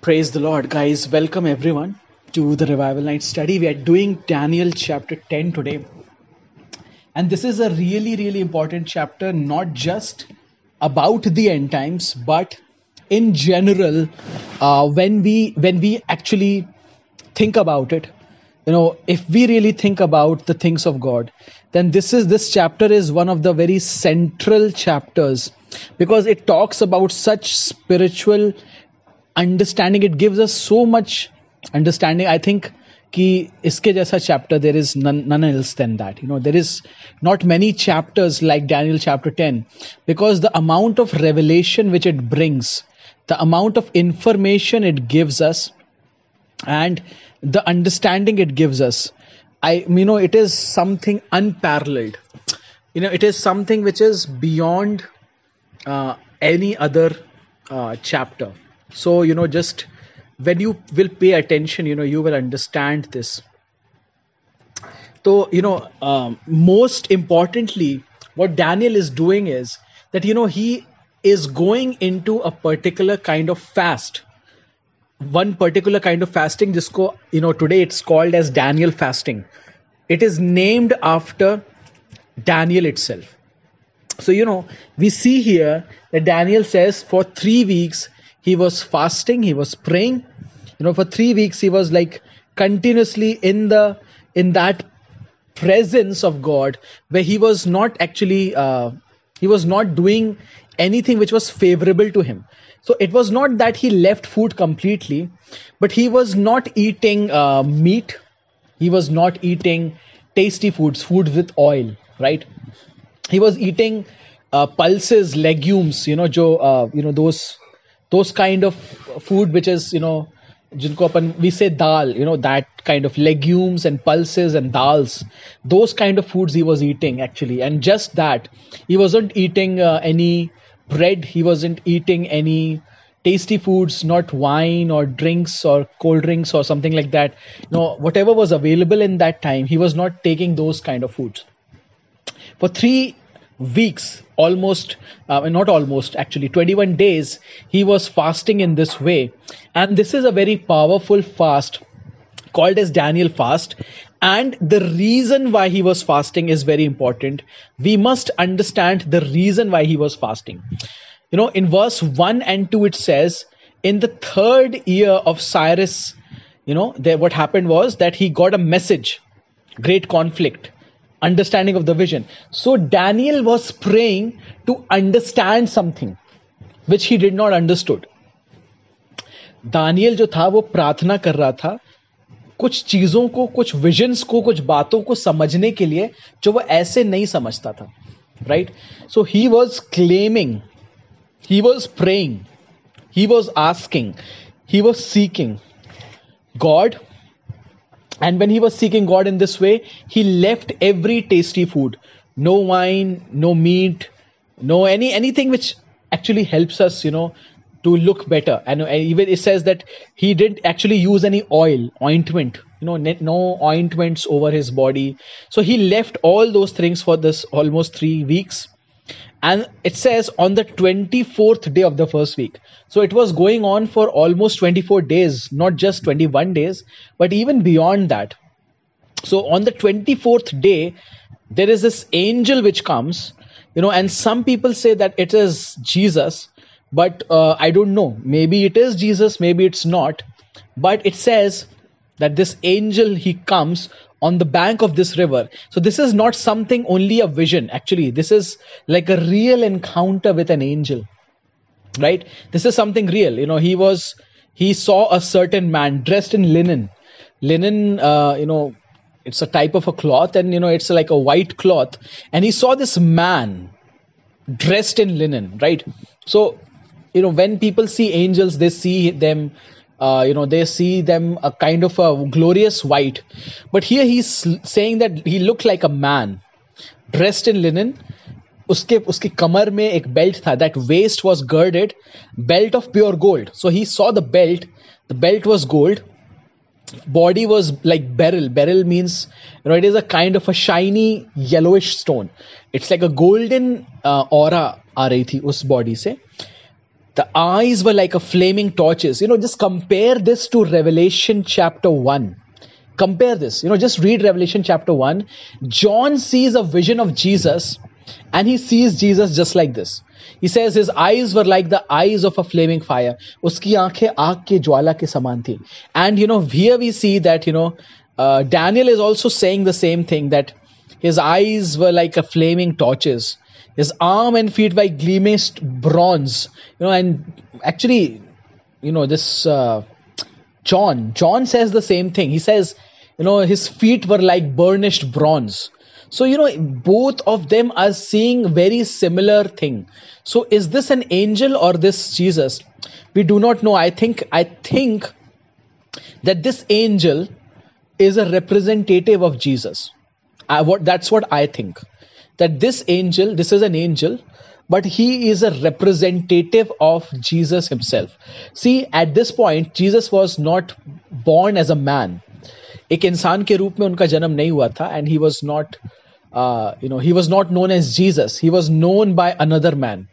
Praise the Lord, guys. Welcome everyone to the Revival Night study. We are doing Daniel chapter 10 today. And this is a really, really important chapter, not just about the end times, but in general, uh, when we when we actually think about it, you know, if we really think about the things of God, then this is this chapter is one of the very central chapters because it talks about such spiritual understanding it gives us so much understanding i think कि इसके जैसा chapter there is none, none else than that you know there is not many chapters like daniel chapter 10 because the amount of revelation which it brings the amount of information it gives us and the understanding it gives us i you know it is something unparalleled you know it is something which is beyond uh, any other uh, chapter so you know just when you will pay attention you know you will understand this. So you know um, most importantly what daniel is doing is that you know he is going into a particular kind of fast. One particular kind of fasting jisko you know today it's called as daniel fasting. It is named after daniel itself. So you know we see here that daniel says for 3 weeks he was fasting he was praying. You know for 3 weeks he was like continuously in the in that presence of god where he was not actually uh, he was not doing anything which was favorable to him. So it was not that he left food completely but he was not eating uh, meat. He was not eating tasty foods food with oil right? He was eating uh, pulses legumes you know jo uh, you know those those kind of food which is you know jinko apan we say dal you know that kind of legumes and pulses and dals those kind of foods he was eating actually. And just that he wasn't eating uh, any bread he wasn't eating any tasty foods not wine or drinks or cold drinks or something like that. You know whatever was available in that time he was not taking those kind of foods. For 3 weeks almost uh, not almost actually 21 days he was fasting in this way. And this is a very powerful fast called as daniel fast. And the reason why he was fasting is very important. We must understand the reason why he was fasting. You know in verse 1 and 2 it says in the third year of cyrus you know there what happened was that he got a message great conflict understanding of the vision. So Daniel was praying to understand something which he did not understood. Daniel जो था वो प्रार्थना कर रहा था कुछ चीज़ों को कुछ विजन्स को कुछ बातों को समझने के लिए जो वो ऐसे नहीं समझता था right so he was claiming he was praying he was asking he was seeking God and when he was seeking god in this way he left every tasty food. No wine no meat no any anything which actually helps us you know to look better. And even it says that he didn't actually use any oil ointment. You know no ointments over his body. So he left all those things for this almost 3 weeks and it says on the 24th day of the first week. So it was going on for almost 24 days not just 21 days but even beyond that. So on the 24th day there is this angel which comes you know and some people say that it is jesus but uh, i don't know. Maybe it is jesus maybe it's not. But it says that this angel he comes on the bank of this river. So this is not something only a vision. Actually, this is like a real encounter with an angel. Right? This is something real. You know, he was he saw a certain man dressed in linen. Linen, uh, you know, it's a type of a cloth, and you know, it's like a white cloth. And he saw this man dressed in linen, right? So, you know, when people see angels, they see them uh, you know they see them a kind of a glorious white but here he's saying that he looked like a man dressed in linen उसके उसकी कमर में एक belt था that waist was girded belt of pure gold so he saw the belt the belt was gold body was like beryl beryl means you know it is a kind of a shiny yellowish stone it's like a golden uh, aura आ रही थी उस body से The eyes were like a flaming torches. You know, just compare this to Revelation chapter 1. Compare this. You know, just read Revelation chapter 1. John sees a vision of Jesus and he sees Jesus just like this. He says his eyes were like the eyes of a flaming fire. Uski aankheं आग के ज्वाला के समान थी. And you know, here we see that, you know, uh, Daniel is also saying the same thing that his eyes were like a flaming torches his arm and feet by gleaming bronze. You know and actually you know this uh, john john says the same thing. He says you know his feet were like burnished bronze. So you know both of them are seeing very similar thing. So is this an angel or this jesus? We do not know. I think i think that this angel is a representative of jesus. I, what that's what i think that this angel, this is an angel, but he is a representative of Jesus himself. See, at this point, Jesus was not born as a man. एक इंसान के रूप में उनका जन्म नहीं हुआ था and he was not you know he was not known as jesus he was known by another man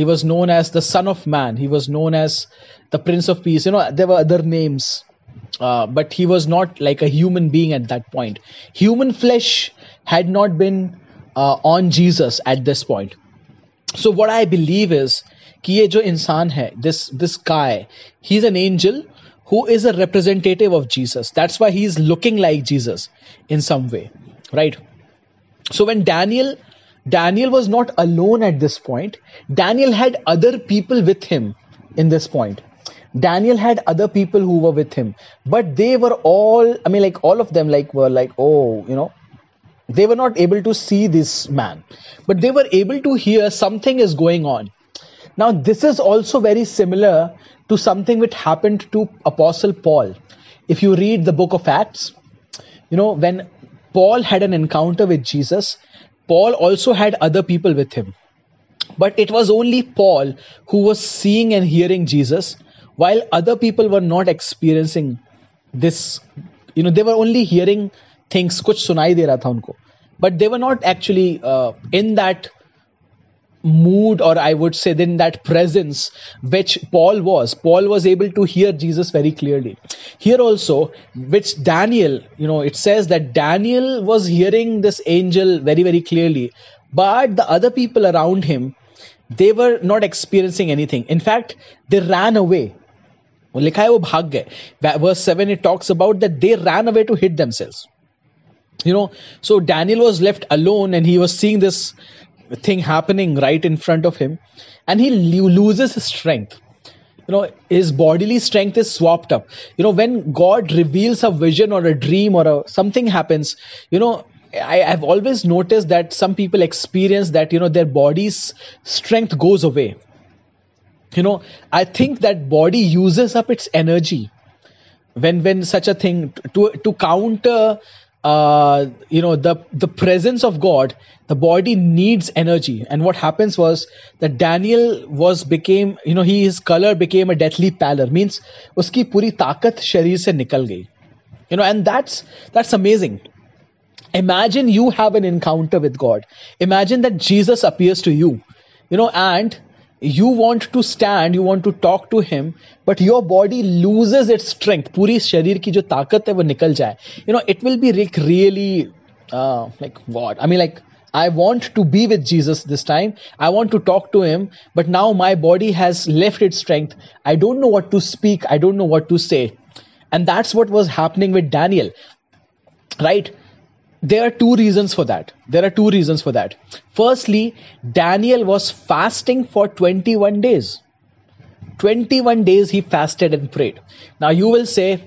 he was known as the son of man he was known as the prince of peace you know there were other names uh, but he was not like a human being at that point human flesh had not been uh, on Jesus at this point. So what I believe is कि ये जो इंसान है this this guy he's an angel who is a representative of Jesus. That's why he's looking like Jesus in some way, right? So when Daniel Daniel was not alone at this point, Daniel had other people with him in this point. Daniel had other people who were with him, but they were all, I mean, like all of them, like were like, oh, you know, they were not able to see this man, but they were able to hear something is going on. Now, this is also very similar to something which happened to Apostle Paul. If you read the book of Acts, you know, when Paul had an encounter with Jesus, Paul also had other people with him. But it was only Paul who was seeing and hearing Jesus, while other people were not experiencing this. You know, they were only hearing things कुछ सुनाई दे रहा था उनको but they were not actually in that mood or i would say then that presence which paul was paul was able to hear jesus very clearly here also which daniel you know it says that daniel was hearing this angel very very clearly but the other people around him they were not experiencing anything in fact they ran away लिखा है वो भाग गए verse 7 it talks about that they ran away to hid themselves you know so daniel was left alone and he was seeing this thing happening right in front of him and he loses his strength. You know his bodily strength is swapped up. You know when god reveals a vision or a dream or a, something happens you know I, have always noticed that some people experience that you know their body's strength goes away. You know i think that body uses up its energy when when such a thing to to counter uh, you know the the presence of god the body needs energy. And what happens was that daniel was became you know he, his color became a deathly pallor. Means uski puri taakat sharir se nikal gayi. You know and that's that's amazing. Imagine you have an encounter with god. Imagine that jesus appears to you. You know and you want to stand you want to talk to him but your body loses its strength पूरी शरीर की जो ताकत है वो निकल जाए you know it will be like really uh, like what I mean like I want to be with Jesus this time. I want to talk to him, but now my body has left its strength. I don't know what to speak. I don't know what to say. And that's what was happening with Daniel. Right? There are two reasons for that. There are two reasons for that. Firstly, Daniel was fasting for 21 days. 21 days he fasted and prayed. Now you will say,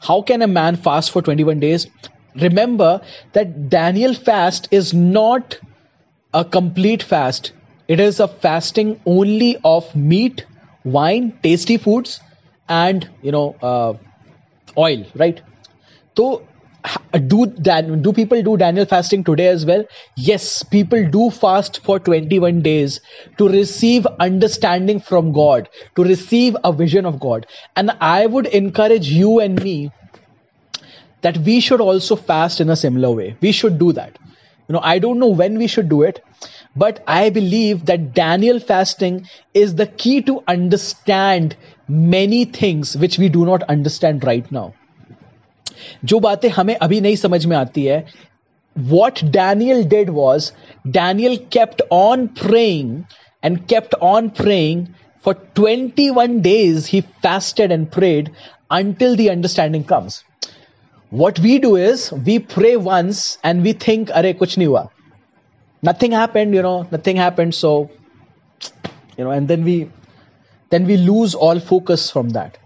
how can a man fast for 21 days? Remember that Daniel fast is not a complete fast. It is a fasting only of meat, wine, tasty foods, and you know uh, oil, right? So do Dan, do people do Daniel fasting today as well? Yes, people do fast for 21 days to receive understanding from God, to receive a vision of God. And I would encourage you and me that we should also fast in a similar way. We should do that. You know, I don't know when we should do it, but I believe that Daniel fasting is the key to understand many things which we do not understand right now. जो बातें हमें अभी नहीं समझ में आती है what Daniel did was Daniel kept on praying and kept on praying for twenty one days he fasted and prayed until the understanding comes what we do is we pray once and we think अरे कुछ नहीं हुआ nothing happened you know nothing happened so you know and then we then we lose all focus from that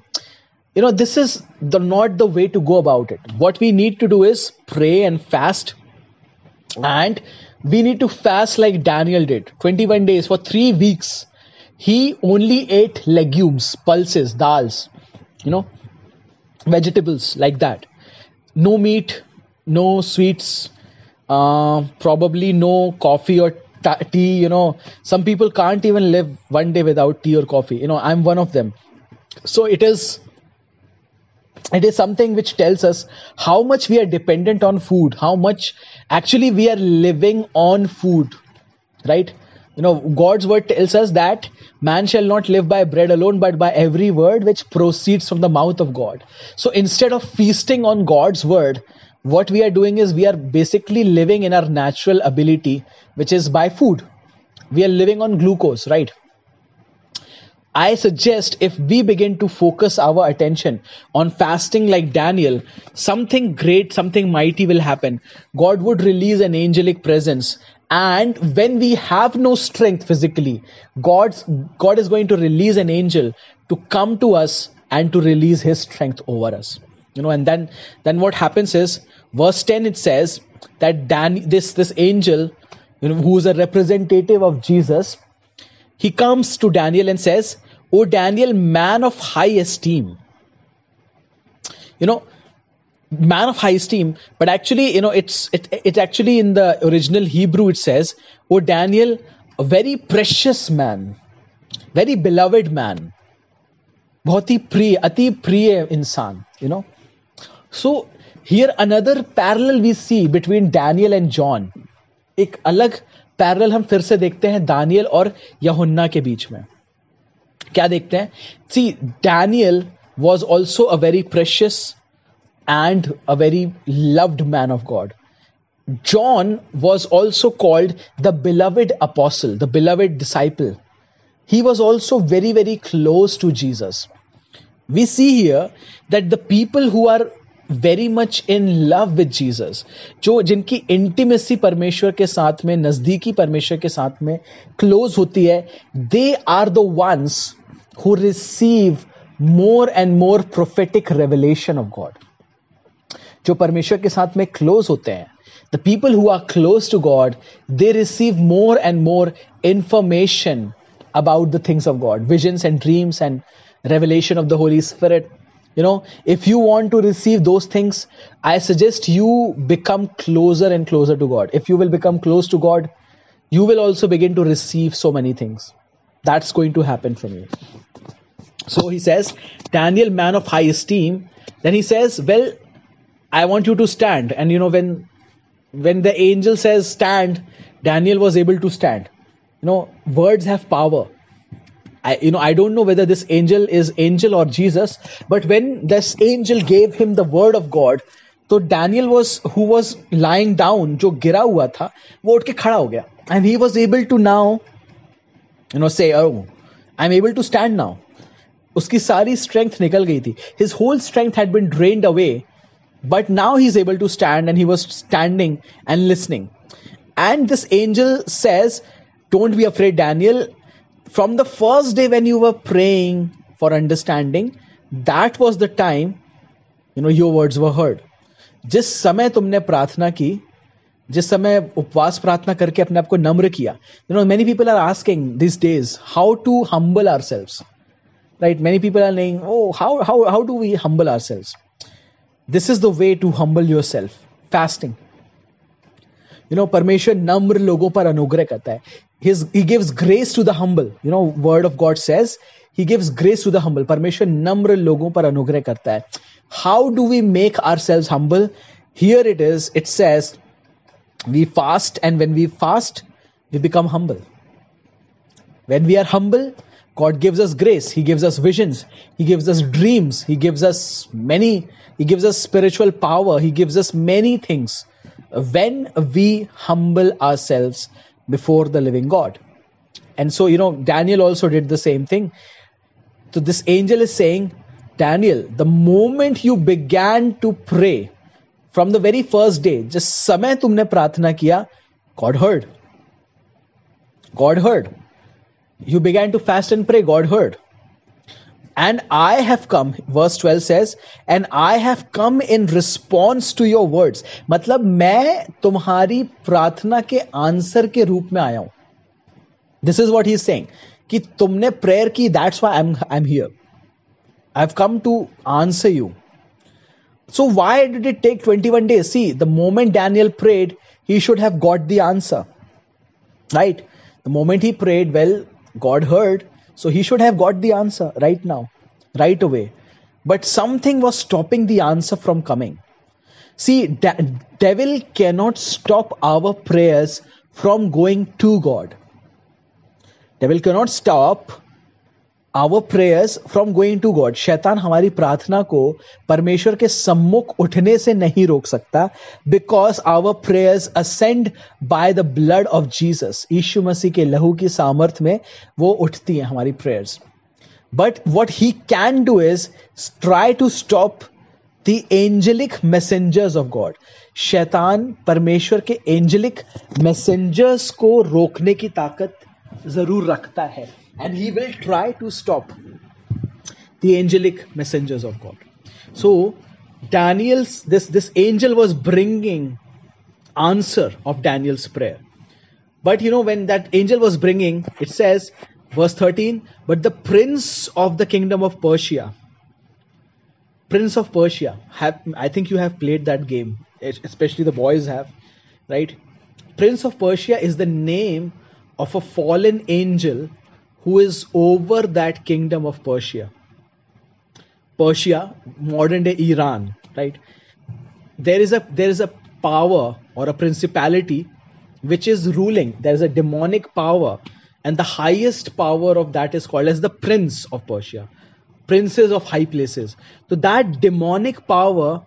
You know, this is the not the way to go about it. What we need to do is pray and fast and we need to fast like Daniel did 21 days for three weeks. He only ate legumes, pulses, dals, you know, vegetables like that. No meat, no sweets, uh, probably no coffee or t- tea. You know, some people can't even live one day without tea or coffee. You know, I'm one of them. So it is it is something which tells us how much we are dependent on food how much actually we are living on food right? You know god's word tells us that man shall not live by bread alone but by every word which proceeds from the mouth of god. So instead of feasting on god's word what we are doing is we are basically living in our natural ability which is by food. We are living on glucose right I suggest if we begin to focus our attention on fasting like Daniel, something great, something mighty will happen. God would release an angelic presence. And when we have no strength physically, God's, God is going to release an angel to come to us and to release his strength over us. You know, and then, then what happens is, verse 10 it says that Dan, this, this angel, you know, who is a representative of Jesus, he comes to Daniel and says, O Daniel, man of high esteem. You know, man of high esteem, but actually, you know, it's it, it actually in the original Hebrew it says, O Daniel, a very precious man, very beloved man. बहुत ही प्रिय अति प्रिय इंसान you know so here another parallel we C between Daniel and John एक अलग parallel हम फिर से देखते हैं दानियल और यहुन्ना के बीच में। क्या देखते हैं? See Daniel was also a very precious and a very loved man of God John was also called the beloved apostle the beloved disciple he was also very very close to Jesus we see here that the people who are very much in love with Jesus जो जिनकी intimacy परमेश्वर के साथ में, नजदीकी परमेश्वर के साथ में क्लोज होती है they are the ones who receive more and more prophetic revelation of God जो परमेश्वर के साथ में क्लोज होते हैं the people who are close to God they receive more and more information about the things of God visions and dreams and revelation of the holy Spirit. You know if you want to receive those things i suggest you become closer and closer to god. If you will become close to god you will also begin to receive so many things. That's going to happen from you. So he says daniel man of high esteem then he says well i want you to stand. And you know when when the angel says stand daniel was able to stand. You know words have power I, you know, I don't know whether this angel is angel or Jesus, but when this angel gave him the word of God, तो Daniel was who was lying down जो गिरा हुआ था वो उठ के खड़ा हो गया and he was able to now you know से I am able to stand now उसकी सारी स्ट्रेंथ निकल गई थी his whole strength had been drained away but now he is able to stand and he was standing and listening and this angel says don't be afraid Daniel from the first day when you were praying for understanding that was the time you know your words were heard जिस समय तुमने प्रार्थना की जिस समय उपवास प्रार्थना करके अपने आप को नम्र किया you know many people are asking this days how to humble are sales right many people are saying oh how how how do we humble are sales this is the way to humble yourself fasting you know parmeshwar namr logo par anugrah karta hai. He gives grace to the humble. You know word of god says he gives grace to the humble. Parmeshwar namr logo par anugrah karta hai. How do we make ourselves humble? Here it is. It says we fast and when we fast we become humble. When we are humble God gives us grace. He gives us visions. He gives us dreams. He gives us many, He gives us spiritual power. He gives us many things when we humble ourselves before the living God. And so, you know, Daniel also did the same thing. So, this angel is saying, Daniel, the moment you began to pray from the very first day, just समय तुमने प्रार्थना किया, God heard. God heard. You began to fast and pray, God heard. And I have come, verse 12 says, and I have come in response to your words. मतलब मैं तुम्हारी प्रार्थना के answer के रूप में आया हूं this is what he saying कि तुमने प्रेयर की that's why I am here I have come to answer you So why did it take 21 days? See, the moment Daniel prayed, he should have got the answer. Right? The moment he prayed, well, God heard. So he should have got the answer right now, right away. But something was stopping the answer from coming. See, de- devil cannot stop our prayers from going to God. Devil cannot stop our prayers from going to God शैतान हमारी प्रार्थना को परमेश्वर के सम्मुख उठने से नहीं रोक सकता because our prayers ascend by the blood of Jesus यीशु मसीह के लहू की सामर्थ में वो उठती हैं हमारी prayers but what he can do is try to stop the angelic messengers of God शैतान परमेश्वर के एंजलिक मैसेंजर्स को रोकने की ताकत ज़रूर रखता है। And he will try to stop the angelic messengers of God. So Daniel's this this angel was bringing answer of Daniel's prayer. But you know when that angel was bringing it says verse 13 but the prince of the kingdom of Persia prince of Persia have I think you have played that game especially the boys have right prince of Persia is the name of a fallen angel who is over that kingdom of Persia. Persia, modern day Iran, right? There is a there is a power or a principality which is ruling. There is a demonic power, and the highest power of that is called as the prince of Persia, princes of high places. So that demonic power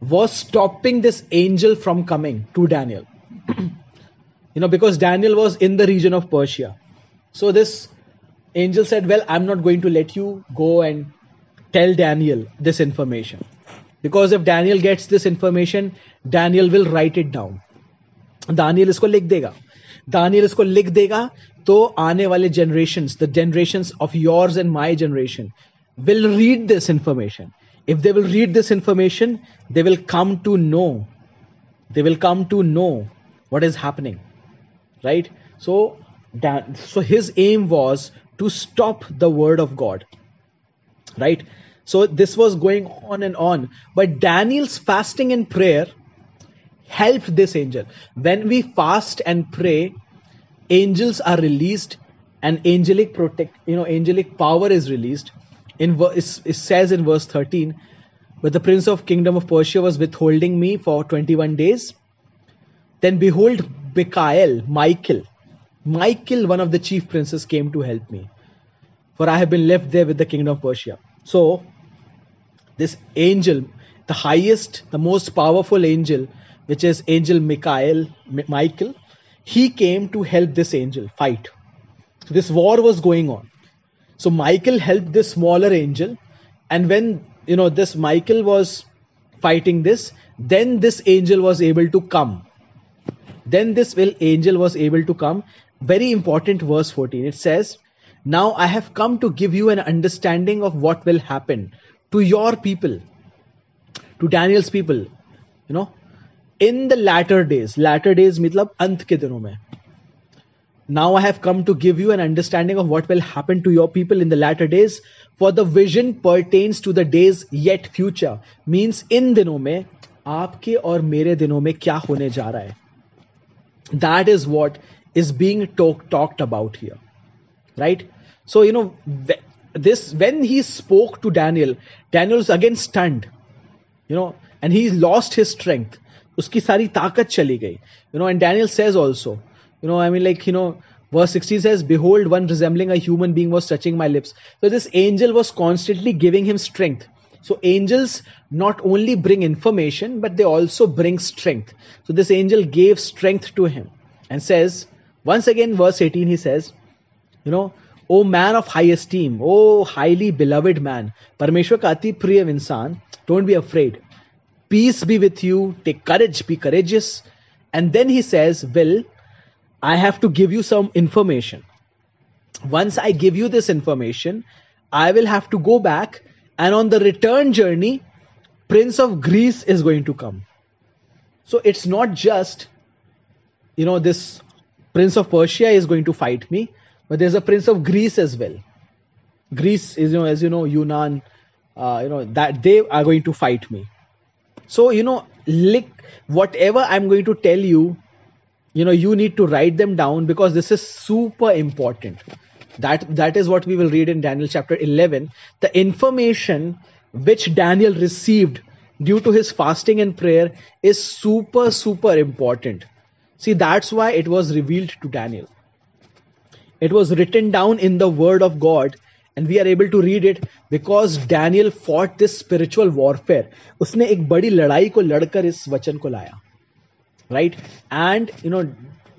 was stopping this angel from coming to Daniel. you know, because Daniel was in the region of Persia. So this angel said, Well, I'm not going to let you go and tell Daniel this information. Because if Daniel gets this information, Daniel will write it down. Daniel इसको लिख देगा Daniel इसको लिख देगा तो आने वाले generations, the generations of yours and my generation, will read this information. If they will read this information, they will come to know. They will come to know what is happening. Right? So, so his aim was to stop the word of God. Right? So this was going on and on. But Daniel's fasting and prayer helped this angel. When we fast and pray, angels are released and angelic protect, you know, angelic power is released. In it says in verse 13, but the prince of kingdom of Persia was withholding me for 21 days. Then behold, Michael, Michael, Michael, one of the chief princes, came to help me, for I have been left there with the kingdom of Persia. So, this angel, the highest, the most powerful angel, which is angel Michael, Michael, he came to help this angel fight. So this war was going on. So Michael helped this smaller angel, and when you know this Michael was fighting this, then this angel was able to come. Then this will angel was able to come very important verse 14 it says now i have come to give you an understanding of what will happen to your people to daniel's people you know in the latter days latter days matlab ant ke dino mein now i have come to give you an understanding of what will happen to your people in the latter days for the vision pertains to the days yet future means in दिनों में आपके और मेरे दिनों में क्या होने जा रहा है that is what Is being talk, talked about here right so you know this when he spoke to daniel daniel was again stunned you know and he lost his strength uski sari taakat chali gayi you know and daniel says also You know, I mean, like, you know, verse 16 says, Behold, one resembling a human being was touching my lips. So this angel was constantly giving him strength. So angels not only bring information, but they also bring strength. So this angel gave strength to him and says, once again, verse 18, he says, you know, O man of high esteem, O highly beloved man, Parmeshwar priya insan, don't be afraid. Peace be with you, take courage, be courageous. And then he says, Well, I have to give you some information. Once I give you this information, I will have to go back, and on the return journey, Prince of Greece is going to come. So it's not just, you know, this Prince of Persia is going to fight me, but there's a Prince of Greece as well. Greece is, you know, as you know, Yunan, uh, you know, that they are going to fight me. So, you know, lick whatever I'm going to tell you, you know, you need to write them down because this is super important. That that is what we will read in Daniel chapter 11. The information which Daniel received due to his fasting and prayer is super super important See, that's why it was revealed to Daniel. It was written down in the Word of God, and we are able to read it because Daniel fought this spiritual warfare. उसने एक बड़ी लड़ाई को लड़कर इस वचन को लाया. Right? And, you know,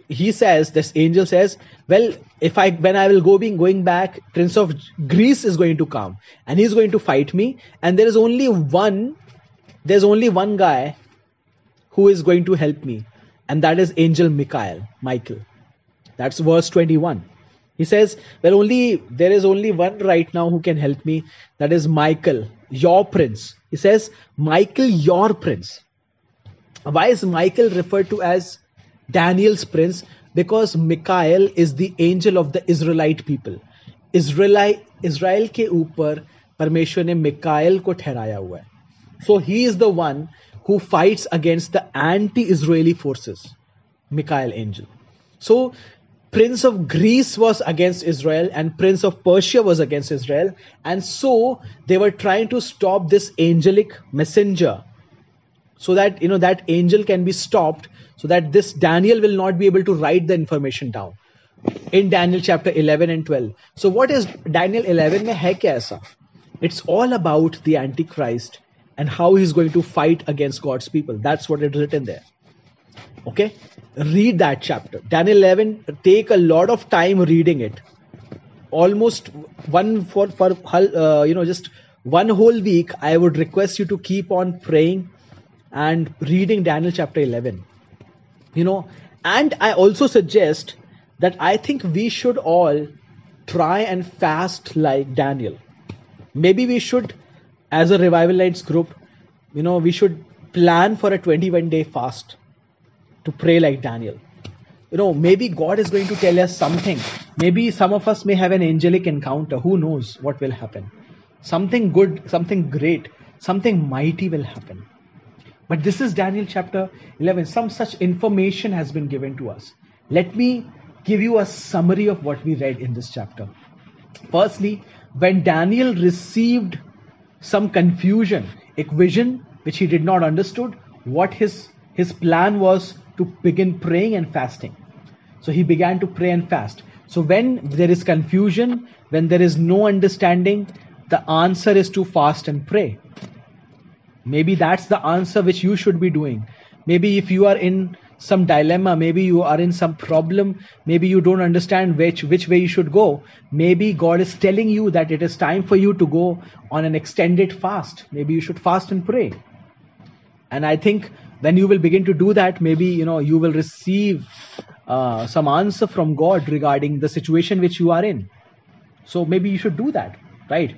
he says, this angel says, well, if I, when I will go being going back, Prince of Greece is going to come and he's going to fight me. And there is only one, there's only one guy who is going to help me and that is angel Michael, Michael. That's verse 21. He says, Well, only there is only one right now who can help me. That is Michael, your prince. He says, Michael, your prince. Why is Michael referred to as Daniel's prince? Because Michael is the angel of the Israelite people. Israel Israel के ऊपर परमेश्वर ने Michael को ठहराया हुआ है So he is the one who fights against the anti-Israeli forces, Michael Angel. So Prince of Greece was against Israel and Prince of Persia was against Israel. And so they were trying to stop this angelic messenger so that you know that angel can be stopped so that this Daniel will not be able to write the information down in Daniel chapter 11 and 12. So what is Daniel 11 mein hai kya aisa? It's all about the antichrist and how he's going to fight against God's people. That's what is written there. Okay? Read that chapter. Daniel 11, take a lot of time reading it. Almost one for, for uh, you know, just one whole week, I would request you to keep on praying and reading Daniel chapter 11. You know, and I also suggest that I think we should all try and fast like Daniel. Maybe we should as a revival lights group you know we should plan for a 21 day fast to pray like daniel. You know maybe god is going to tell us something. Maybe some of us may have an angelic encounter. Who knows what will happen? Something good something great something mighty will happen. But this is daniel chapter 11 some such information has been given to us. Let me give you a summary of what we read in this chapter. Firstly when daniel received some confusion, a vision which he did not understood, what his his plan was to begin praying and fasting. So he began to pray and fast. So when there is confusion, when there is no understanding, the answer is to fast and pray. Maybe that's the answer which you should be doing. Maybe if you are in some dilemma. Maybe you are in some problem. Maybe you don't understand which which way you should go. Maybe god is telling you that it is time for you to go on an extended fast. Maybe you should fast and pray. And i think when you will begin to do that maybe you know you will receive uh, some answer from god regarding the situation which you are in. So maybe you should do that right?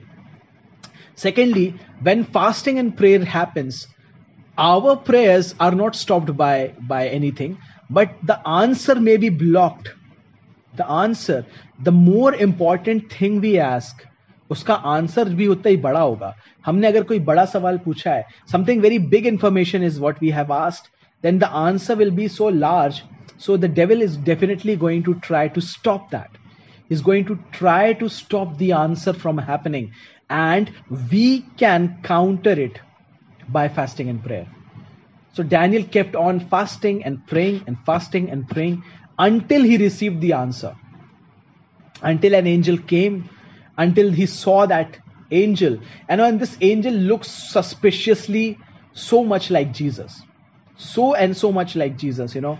Secondly when fasting and prayer happens our prayers are not stopped by by anything but the answer may be blocked the answer the more important thing we ask उसका answer भी उतना ही बड़ा होगा हमने अगर कोई बड़ा सवाल पूछा है something very big information is what we have asked then the answer will be so large so the devil is definitely going to try to stop that he's going to try to stop the answer from happening and we can counter it by fasting and prayer. So Daniel kept on fasting and praying and fasting and praying until he received the answer. Until an angel came, until he saw that angel. And when this angel looks suspiciously so much like Jesus. So and so much like Jesus, you know.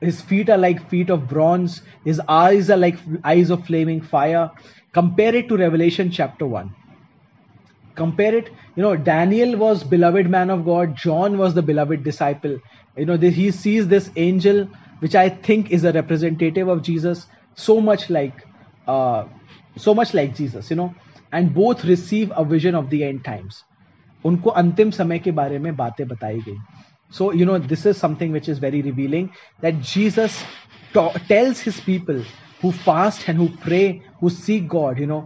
His feet are like feet of bronze, his eyes are like eyes of flaming fire. Compare it to Revelation chapter 1 compare it you know daniel was beloved man of god john was the beloved disciple you know he sees this angel which i think is a representative of jesus so much like uh, so much like jesus you know and both receive a vision of the end times उनको अंतिम समय के बारे में बातें बताई गई so you know this is something which is very revealing that jesus ta- tells his people who fast and who pray who seek god you know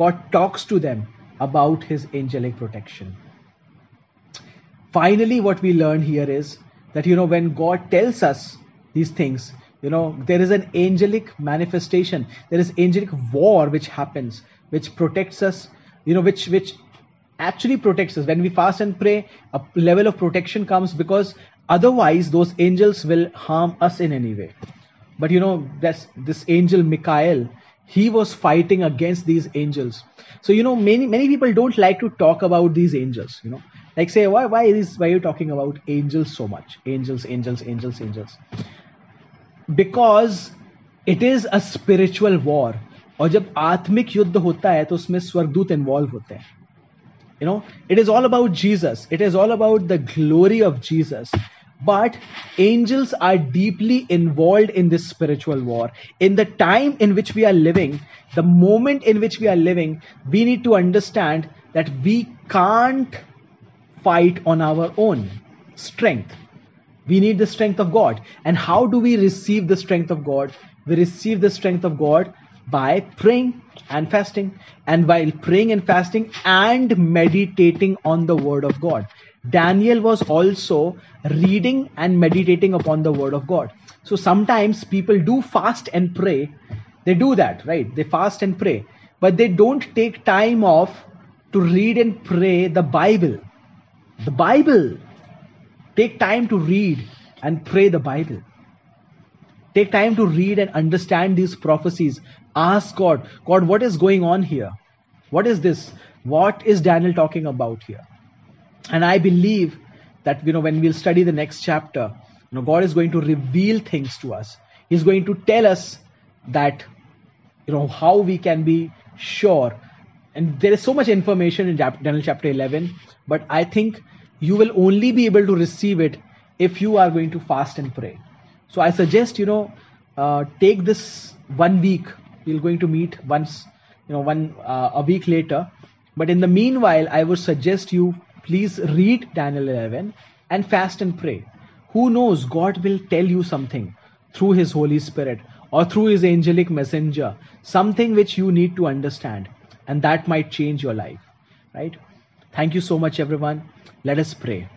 god talks to them about his angelic protection. Finally, what we learn here is that, you know, when God tells us these things, you know, there is an angelic manifestation, there is angelic war which happens, which protects us, you know, which, which actually protects us. When we fast and pray, a level of protection comes because otherwise those angels will harm us in any way. But you know, this, this angel Michael, he was fighting against these angels so you know many many people don't like to talk about these angels you know like say why why is why are you talking about angels so much angels angels angels angels because it is a spiritual war और जब आत्मिक युद्ध होता है तो उसमें स्वर्गदूत involve होते हैं you know it is all about jesus it is all about the glory of jesus but angels are deeply involved in this spiritual war. In the time in which we are living, the moment in which we are living, we need to understand that we can't fight on our own strength. We need the strength of God. And how do we receive the strength of God? We receive the strength of God by praying and fasting. And while praying and fasting and meditating on the Word of God. Daniel was also reading and meditating upon the word of God. So sometimes people do fast and pray. They do that, right? They fast and pray, but they don't take time off to read and pray the Bible. The Bible. Take time to read and pray the Bible. Take time to read and understand these prophecies. Ask God, God, what is going on here? What is this? What is Daniel talking about here? And i believe that you know when we'll study the next chapter you know god is going to reveal things to us. He's going to tell us that you know how we can be sure. And there is so much information in daniel chapter 11 but i think you will only be able to receive it if you are going to fast and pray. So i suggest you know uh, take this one week. We're going to meet once you know one uh, a week later. But in the meanwhile i would suggest you please read Daniel 11 and fast and pray. Who knows, God will tell you something through His Holy Spirit or through His angelic messenger, something which you need to understand, and that might change your life. Right? Thank you so much, everyone. Let us pray.